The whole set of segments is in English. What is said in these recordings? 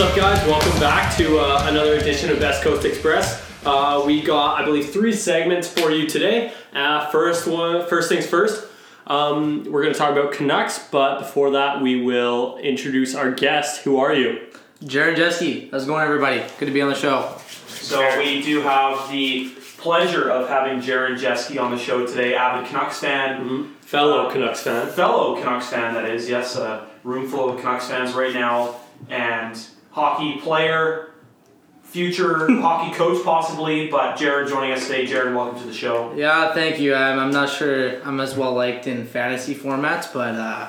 up, guys? Welcome back to uh, another edition of Best Coast Express. Uh, we got, I believe, three segments for you today. Uh, first one, first things first. Um, we're going to talk about Canucks, but before that, we will introduce our guest. Who are you? Jaron Jeske, how's it going, everybody? Good to be on the show. So we do have the pleasure of having Jaron Jeske on the show today, avid Canucks fan, Fellow Uh, Canucks fan. fellow Canucks fan that is, yes, a room full of Canucks fans right now, and hockey player, future hockey coach possibly, but Jaron joining us today. Jaron, welcome to the show. Yeah, thank you. I'm, I'm not sure I'm as well liked in fantasy formats, but uh,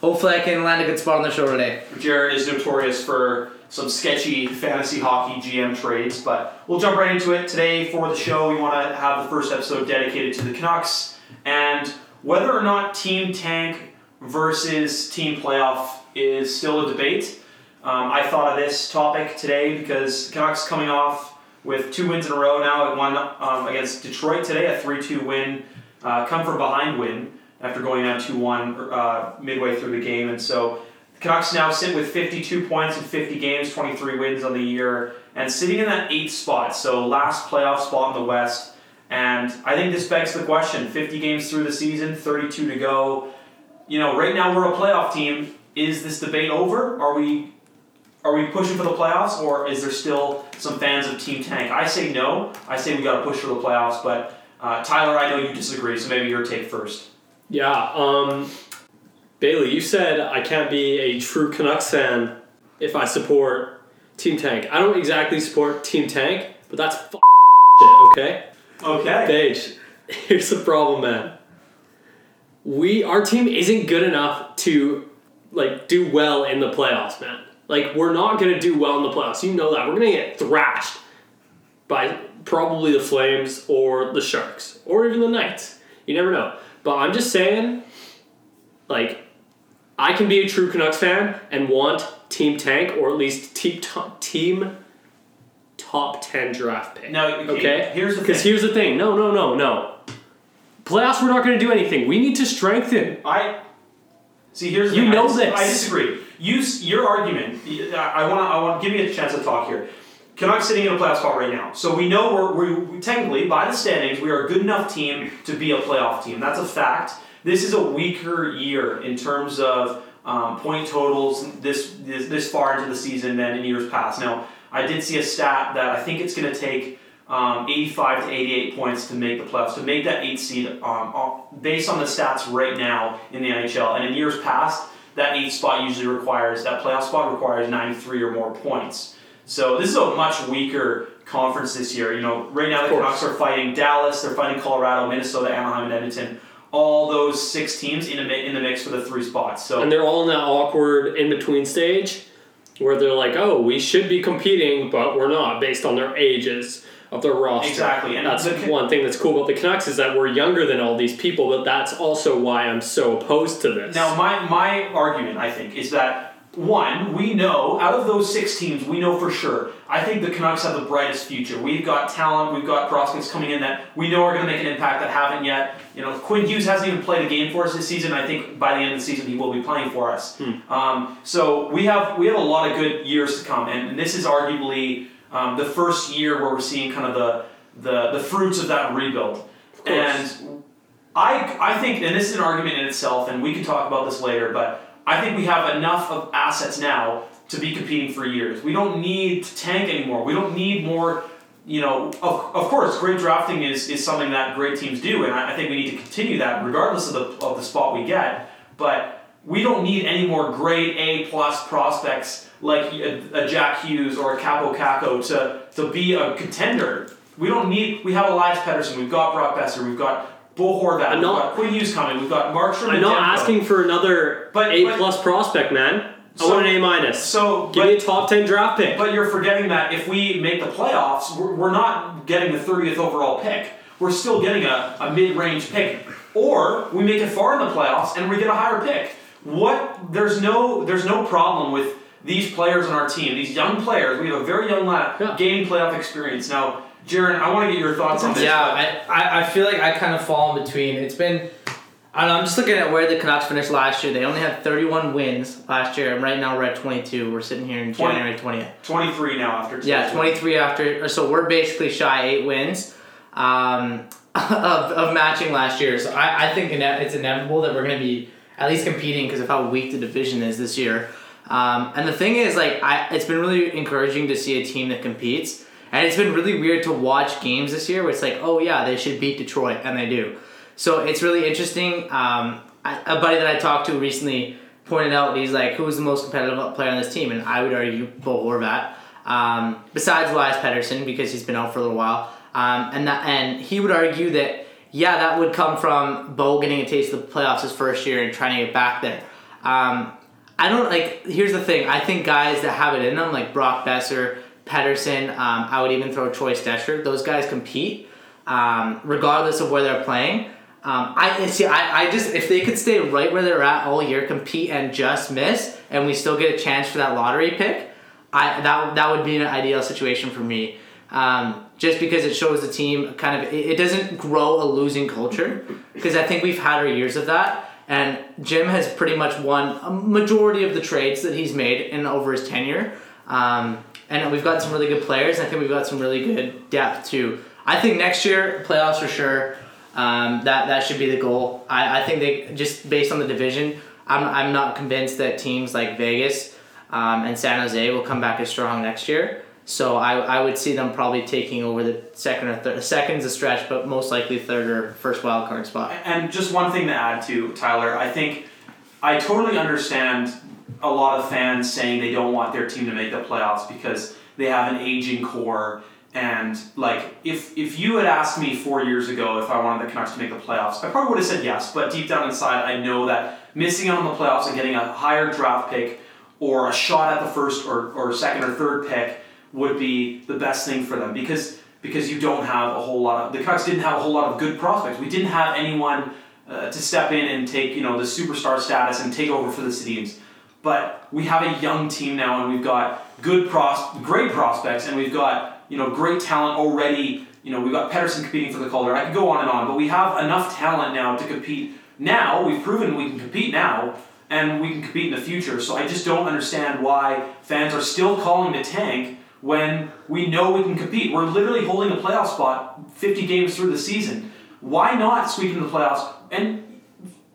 hopefully I can land a good spot on the show today. Jaron is notorious for some sketchy fantasy hockey GM trades, but we'll jump right into it. Today for the show, we want to have the first episode dedicated to the Canucks and whether or not Team Tank versus Team Playoff is still a debate. Um, I thought of this topic today because Canucks coming off with two wins in a row now. One um, against Detroit today, a 3 2 win, uh, come from behind win after going down 2 1 uh, midway through the game. And so the Canucks now sit with 52 points in 50 games, 23 wins on the year, and sitting in that eighth spot, so last playoff spot in the West. And I think this begs the question 50 games through the season, 32 to go. You know, right now we're a playoff team. Is this debate over? Are we are we pushing for the playoffs, or is there still some fans of Team Tank? I say no. I say we got to push for the playoffs. But uh, Tyler, I know you disagree, so maybe your take first. Yeah, um, Bailey, you said I can't be a true Canucks fan if I support Team Tank. I don't exactly support Team Tank, but that's f- shit, okay? Okay. Paige, here's the problem, man. We our team isn't good enough to like do well in the playoffs, man. Like we're not gonna do well in the playoffs. You know that. We're gonna get thrashed by probably the Flames or the Sharks or even the Knights. You never know. But I'm just saying, like, I can be a true Canucks fan and want Team Tank or at least team top, team top ten draft pick. No, okay, here's the Because thing. here's the thing. No, no, no, no. Playoffs, we're not going to do anything. We need to strengthen. I see. Here's the You know I dis- this. I disagree. Use your argument. I want to. I want give me a chance to talk here. Canucks sitting in a playoff spot right now, so we know we're, we're we, technically by the standings we are a good enough team to be a playoff team. That's a fact. This is a weaker year in terms of um, point totals this, this this far into the season than in years past. Now I did see a stat that I think it's going to take um, 85 to 88 points to make the playoffs, to make that eight seed, um, uh, based on the stats right now in the NHL. And in years past, that eighth spot usually requires, that playoff spot requires 93 or more points. So this is a much weaker conference this year. You know, right now the Canucks are fighting Dallas, they're fighting Colorado, Minnesota, Anaheim, and Edmonton. All those six teams in, a, in the mix for the three spots. So And they're all in that awkward in between stage where they're like, oh, we should be competing, but we're not based on their ages of their roster. Exactly, and that's the one thing that's cool about the Canucks is that we're younger than all these people, but that's also why I'm so opposed to this. Now, my, my argument, I think, is that one, we know out of those six teams, we know for sure. I think the Canucks have the brightest future. We've got talent, we've got prospects coming in that we know are going to make an impact that haven't yet. You know, Quinn Hughes hasn't even played a game for us this season. I think by the end of the season, he will be playing for us. Um, so we have we have a lot of good years to come, and this is arguably um, the first year where we're seeing kind of the the, the fruits of that rebuild. course. And I, I think, and this is an argument in itself, and we can talk about this later, but I think we have enough of assets now to be competing for years. We don't need to tank anymore. We don't need more, you know, of, of course, great drafting is, is something that great teams do, and I, I think we need to continue that regardless of the, of the spot we get. But we don't need any more grade A plus prospects like a, a Jack Hughes or a Kaapo Kakko to, to be a contender. We don't need, we have Elias Pettersson, we've got Brock Boeser, we've got Bo Horvat, I'm we've not- got Quinn Hughes coming, we've got Markstrom I'm not asking for another But- A but- plus prospect, man. I want an A minus. So, Give but, me a top ten draft pick. but you're forgetting that if we make the playoffs, we're, we're not getting the 30th overall pick. We're still getting a, a mid-range pick. Or we make it far in the playoffs and we get a higher pick. What there's no there's no problem with these players on our team, these young players. We have a very young lad Yeah. gaining playoff experience. Now, Jaron, I want to get your thoughts on this. Yeah, I, I, I feel like I kind of fall in between. It's been I don't know, I'm just looking at where the Canucks finished last year. They only had 31 wins last year, and right now we're at 22. We're sitting here in 20. January 20th. 23 now after. Yeah, 23 after. So we're basically shy eight wins um, of, of matching last year. So I, I think it's inevitable that we're going to be at least competing because of how weak the division is this year. Um, and the thing is, like, I, it's been really encouraging to see a team that competes. And it's been really weird to watch games this year where it's like, oh yeah, they should beat Detroit, and they do. So it's really interesting. Um, buddy that I talked to recently pointed out, he's like, who's the most competitive player on this team? And I would argue Bo Horvat. Um, besides Elias Pettersson, because he's been out for a little while. Um, and that, and he would argue that, yeah, that would come from Bo getting a taste of the playoffs his first year and trying to get back there. Um, I don't like. Here's the thing. I think guys that have it in them, like Brock Boeser, Pettersson, um, I would even throw Troy Stecher. Those guys compete, um, regardless of where they're playing. Um, I see. I, I just if they could stay right where they're at all year, compete and just miss, and we still get a chance for that lottery pick. I that that would be an ideal situation for me. Um, just because it shows the team kind of it, it doesn't grow a losing culture because I think we've had our years of that and Jim has pretty much won a majority of the trades that he's made in over his tenure. Um, and we've got some really good players. I think we've got some really good depth too. I think next year playoffs for sure. Um, that that should be the goal. I, I think they just based on the division. I'm I'm not convinced that teams like Vegas um, and San Jose will come back as strong next year. So I, I would see them probably taking over the second or third. Second's a stretch, but most likely third or first wild card spot. And just one thing to add to Tyler, I think I totally understand a lot of fans saying they don't want their team to make the playoffs because they have an aging core. And like, if if you had asked me four years ago if I wanted the Canucks to make the playoffs, I probably would have said yes. But deep down inside, I know that missing out on the playoffs and getting a higher draft pick or a shot at the first or, or second or third pick would be the best thing for them because because you don't have a whole lot of the Canucks didn't have a whole lot of good prospects. We didn't have anyone uh, to step in and take you know the superstar status and take over for the Sedins. But we have a young team now, and we've got good pros, great prospects, and we've got you know great talent already. You know we've got Pettersson competing for the Calder. I could go on and on, but we have enough talent now to compete. Now we've proven we can compete now, and we can compete in the future. So I just don't understand why fans are still calling the tank when we know we can compete. We're literally holding a playoff spot 50 games through the season. Why not sweep into the playoffs? And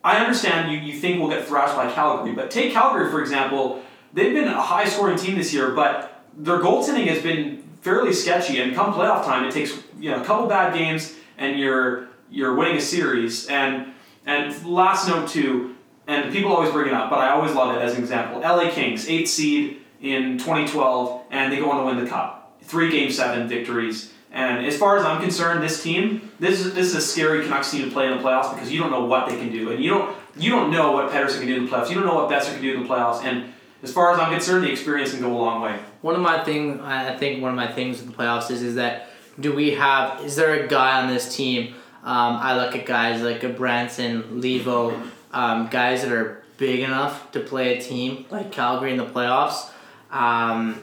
I understand you, you think we'll get thrashed by Calgary, but take Calgary, for example. They've been a high scoring team this year, but their goaltending has been fairly sketchy. And come playoff time, it takes you know a couple bad games and you're you're winning a series. And and last note too, and people always bring it up, but I always love it as an example. LA Kings, eighth seed in 2012, and they go on to win the cup. Three game seven victories. And as far as I'm concerned, this team, this is this is a scary Canucks team to play in the playoffs because you don't know what they can do, and you don't you don't know what Pettersson can do in the playoffs. You don't know what Boeser can do in the playoffs. And as far as I'm concerned, the experience can go a long way. One of my thing, I think one of my things with the playoffs is is that do we have is there a guy on this team? Um, I look at guys like a Branson, Leivo, um, guys that are big enough to play a team like Calgary in the playoffs. Um,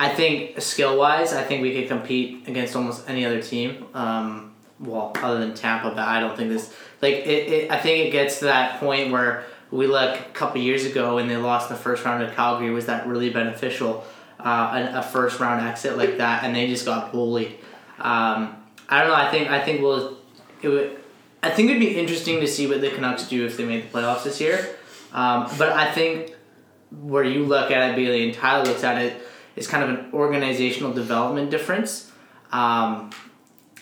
I think skill wise, I think we could compete against almost any other team. Um, well, other than Tampa, but I don't think this like it, it. I think it gets to that point where we look a couple years ago when they lost the first round of Calgary. Was that really beneficial? Uh, a, a first round exit like that, and they just got bullied. Um, I don't know. I think I think we'll. It would. I think it'd be interesting to see what the Canucks do if they made the playoffs this year. Um, but I think where you look at it, Bailey, and Tyler looks at it, is kind of an organizational development difference. Um,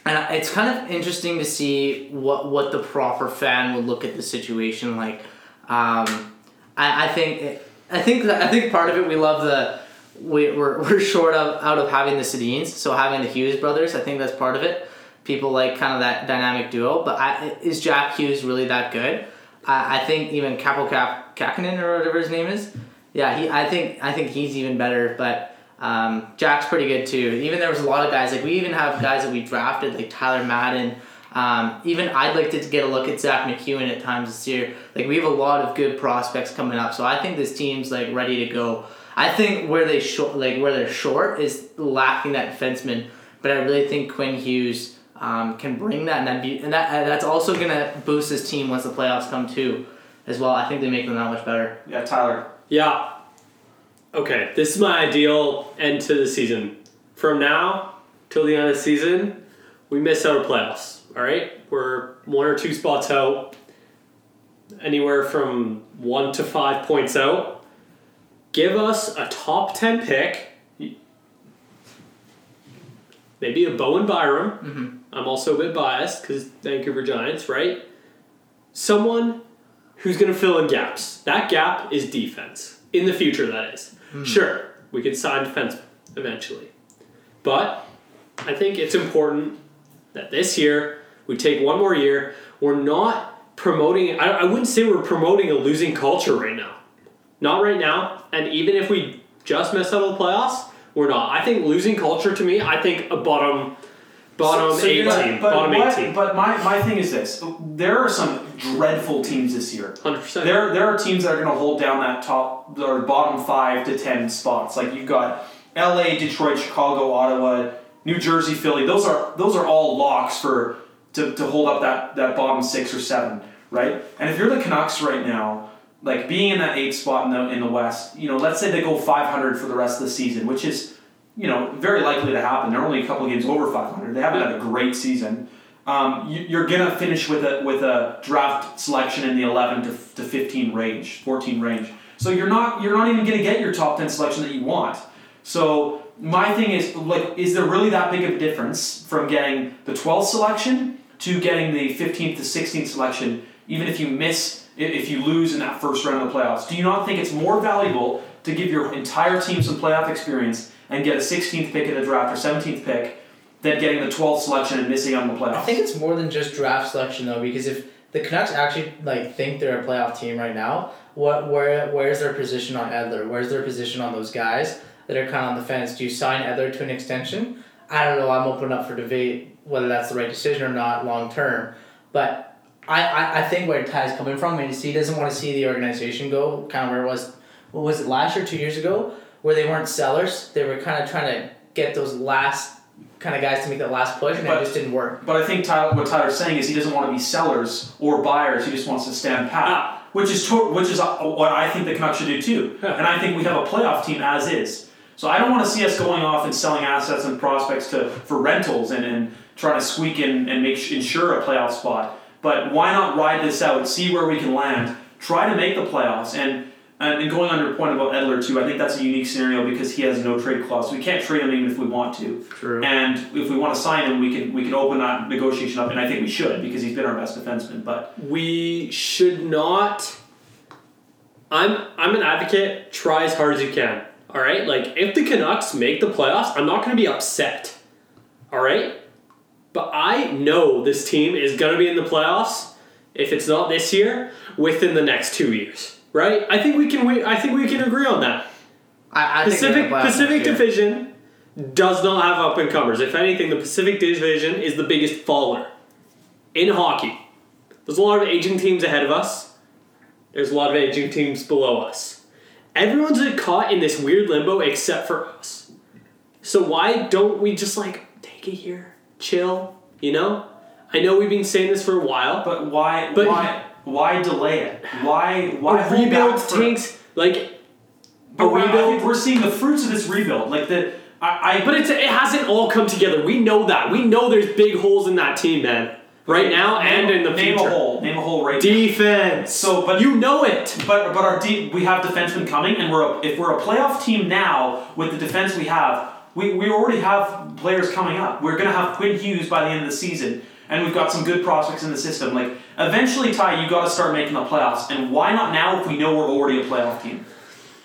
and it's kind of interesting to see what what the proper fan would look at the situation like. Um, I, I think I think I think part of it we love the we, we're, we're short of out of having the Sedins, so having the Hughes brothers, I think that's part of it. People like kind of that dynamic duo, but I, is Jack Hughes really that good? I, I think even Kaapo Cap Kakinen or whatever his name is, yeah, he I think I think he's even better, but. Um, Jack's pretty good too. Even there was a lot of guys like we even have guys that we drafted like Tyler Madden. Um, even I'd like to get a look at Zack MacEwen at times this year. Like we have a lot of good prospects coming up, so I think this team's like ready to go. I think where they short like where they're short is lacking that defenseman, but I really think Quinn Hughes um, can bring that, and that be, and that that's also gonna boost this team once the playoffs come too, as well. I think they make them that much better. Yeah, Tyler. Yeah. Okay, this is my ideal end to the season. From now till the end of the season, we miss out of playoffs. All right, we're one or two spots out, anywhere from one to five points out. Give us a top ten pick. Maybe a Bowen Byram. Mm-hmm. I'm also a bit biased because Vancouver Giants, right? Someone who's going to fill in gaps. That gap is defense. In the future, that is. Hmm. Sure, we could sign defense eventually. But I think it's important that this year we take one more year. We're not promoting, I, I wouldn't say we're promoting a losing culture right now. Not right now. And even if we just miss out on the playoffs, we're not. I think losing culture to me, I think a bottom bottom So- so eight you're- team. But, bottom what- eight team. but my, my thing is this: there are some dreadful teams this year. Hundred percent. There, there are teams that are going to hold down that top or bottom five to ten spots. Like you've got L.A., Detroit, Chicago, Ottawa, New Jersey, Philly. Those are those are all locks for to, to hold up that that bottom six or seven, right? And if you're the Canucks right now, like being in that eighth spot in the in the West, you know, let's say they go 500 for the rest of the season, which is you know very likely to happen. They're only a couple games over 500. They haven't had a great season. Um, you, you're gonna finish with a with a draft selection in the 11 to, to 15 range, 14 range. So you're not you're not even gonna get your top 10 selection that you want. So my thing is like, is there really that big of a difference from getting the 12th selection to getting the 15th to 16th selection, even if you miss if you lose in that first round of the playoffs? Do you not think it's more valuable to give your entire team some playoff experience and get a 16th pick in the draft or 17th pick than getting the 12th selection and missing on the playoffs? I think it's more than just draft selection though, because if the Canucks actually like think they're a playoff team right now, what where where's their position on Edler? Where's their position on those guys that are kind of on the fence? Do you sign Edler to an extension? I don't know. I'm open up for debate whether that's the right decision or not long term, but. I, I, I think where Ty's coming from is he doesn't want to see the organization go kind of where it was what was it last year two years ago where they weren't sellers they were kind of trying to get those last kind of guys to make that last push and But- it just didn't work But I think Tyler, what Tyler's saying is he doesn't want to be sellers or buyers. He just wants to stand pat, Ah. which is to- which is uh, what I think the Canucks should do too. Yeah. And I think we have a playoff team as is. So I don't want to see us going off and selling assets and prospects to for rentals and, and trying to squeak in and make ensure a playoff spot. But why not ride this out, see where we can land, try to make the playoffs, and and and going on your point about Edler too, I think that's a unique scenario because he has no trade clause. We can't trade him even if we want to. True. And if we want to sign him, we can we can open that negotiation up, and I think we should because he's been our best defenseman. But we should not I'm I'm an advocate, try as hard as you can. Alright? Like if the Canucks make the playoffs, I'm not gonna be upset. Alright? But I know this team is gonna be in the playoffs, if it's not this year, within the next two years. Right? I think we can we, I think we can agree on that. I, I Pacific they're in the playoffs Pacific. Division does not have up and comers. If anything, the Pacific Division is the biggest faller in hockey. There's a lot of aging teams ahead of us. There's a lot of aging teams below us. Everyone's caught in this weird limbo except for us. So why don't we just like take a year, chill? You know, I know we've been saying this for a while. but why But- why why delay it? Why why a rebuild for- takes like But rebuild. we're seeing the fruits of this rebuild. Like the I, I But it's it hasn't all come together. We know that. We know there's big holes in that team, man. Right now and in the name future. a hole. Name a hole right. now. Defense. So, but- you know it. But but our deep, we have defensemen coming, and we're a, if we're a playoff team now with the defense we have, we, we already have players coming up. We're gonna have Quinn Hughes by the end of the season, and we've got some good prospects in the system. Like eventually, Ty, you got to start making the playoffs, and why not now if we know we're already a playoff team?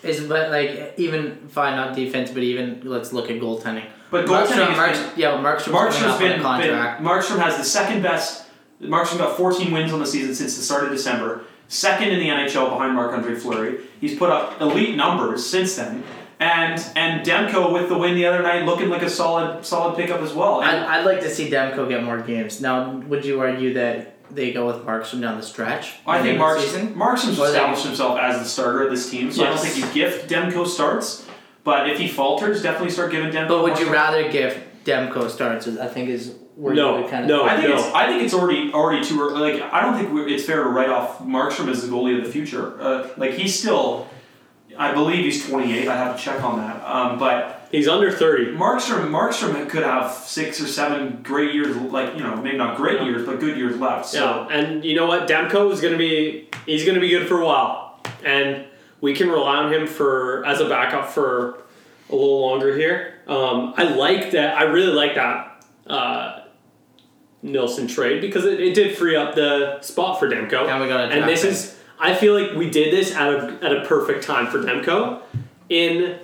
Is but like even fine not defense, but even let's look at goaltending. But Markstrom, goaltending Mark, has been- yeah, Markstrom's Markstrom's been, a been. Markstrom has the second best. Markstrom got 14 wins on the season since the start of December. Second in the NHL behind Marc-Andre Fleury. He's put up elite numbers since then. And and Demko with the win the other night, looking like a solid solid pickup as well. I'd, I'd like to see Demko get more games. Now, would you argue that they go with Markstrom down the stretch? I think end of Mark, the season? Markstrom's established himself as the starter of this team, so I don't think you gift Demko starts. But if he falters, definitely start giving Demko. But would you starts. rather give Demko starts? I think is where No, you would kind of no. I think it's I think it's already already too early. Like I don't think we're, it's fair to write off Markstrom as the goalie of the future. Uh, like he's still, I believe he's 28. I have to check on that. Um, but He's under 30. Markstrom Markstrom could have six or seven great years. Like you know maybe not great Yeah. years, but good years left. So Yeah, and you know what? Demko is going to be he's going to be good for a while, and we can rely on him for as a backup for a little longer here. Um, I like that. I really like that uh, Nilsson trade because it, it did free up the spot for Demko. And we got a and this pick. is I feel like we did this at a at a perfect time for Demko in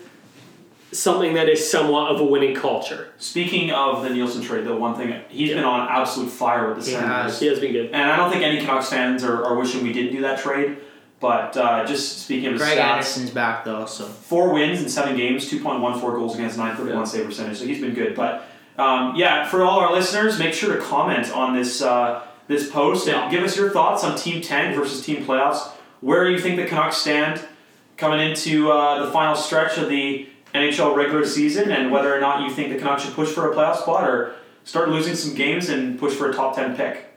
something that is somewhat of a winning culture. speaking of the Nilsson trade, the one thing he's been on absolute fire with the He Senators. has. He has been good. And I don't think any Canucks fans are, are wishing we didn't do that trade. But uh, just speaking of his Craig stats, Anderson's back though, so four wins in seven games, 2.14 goals against 931 Yeah. save percentage. So he's been good. But um, yeah, for all our listeners, make sure to comment on this uh, this post Yeah. and give us your thoughts on Team 10 versus Team Playoffs. Where do you think the Canucks stand coming into uh, the final stretch of the NHL regular season, and whether or not you think the Canucks should push for a playoff spot or start losing some games and push for a top 10 pick.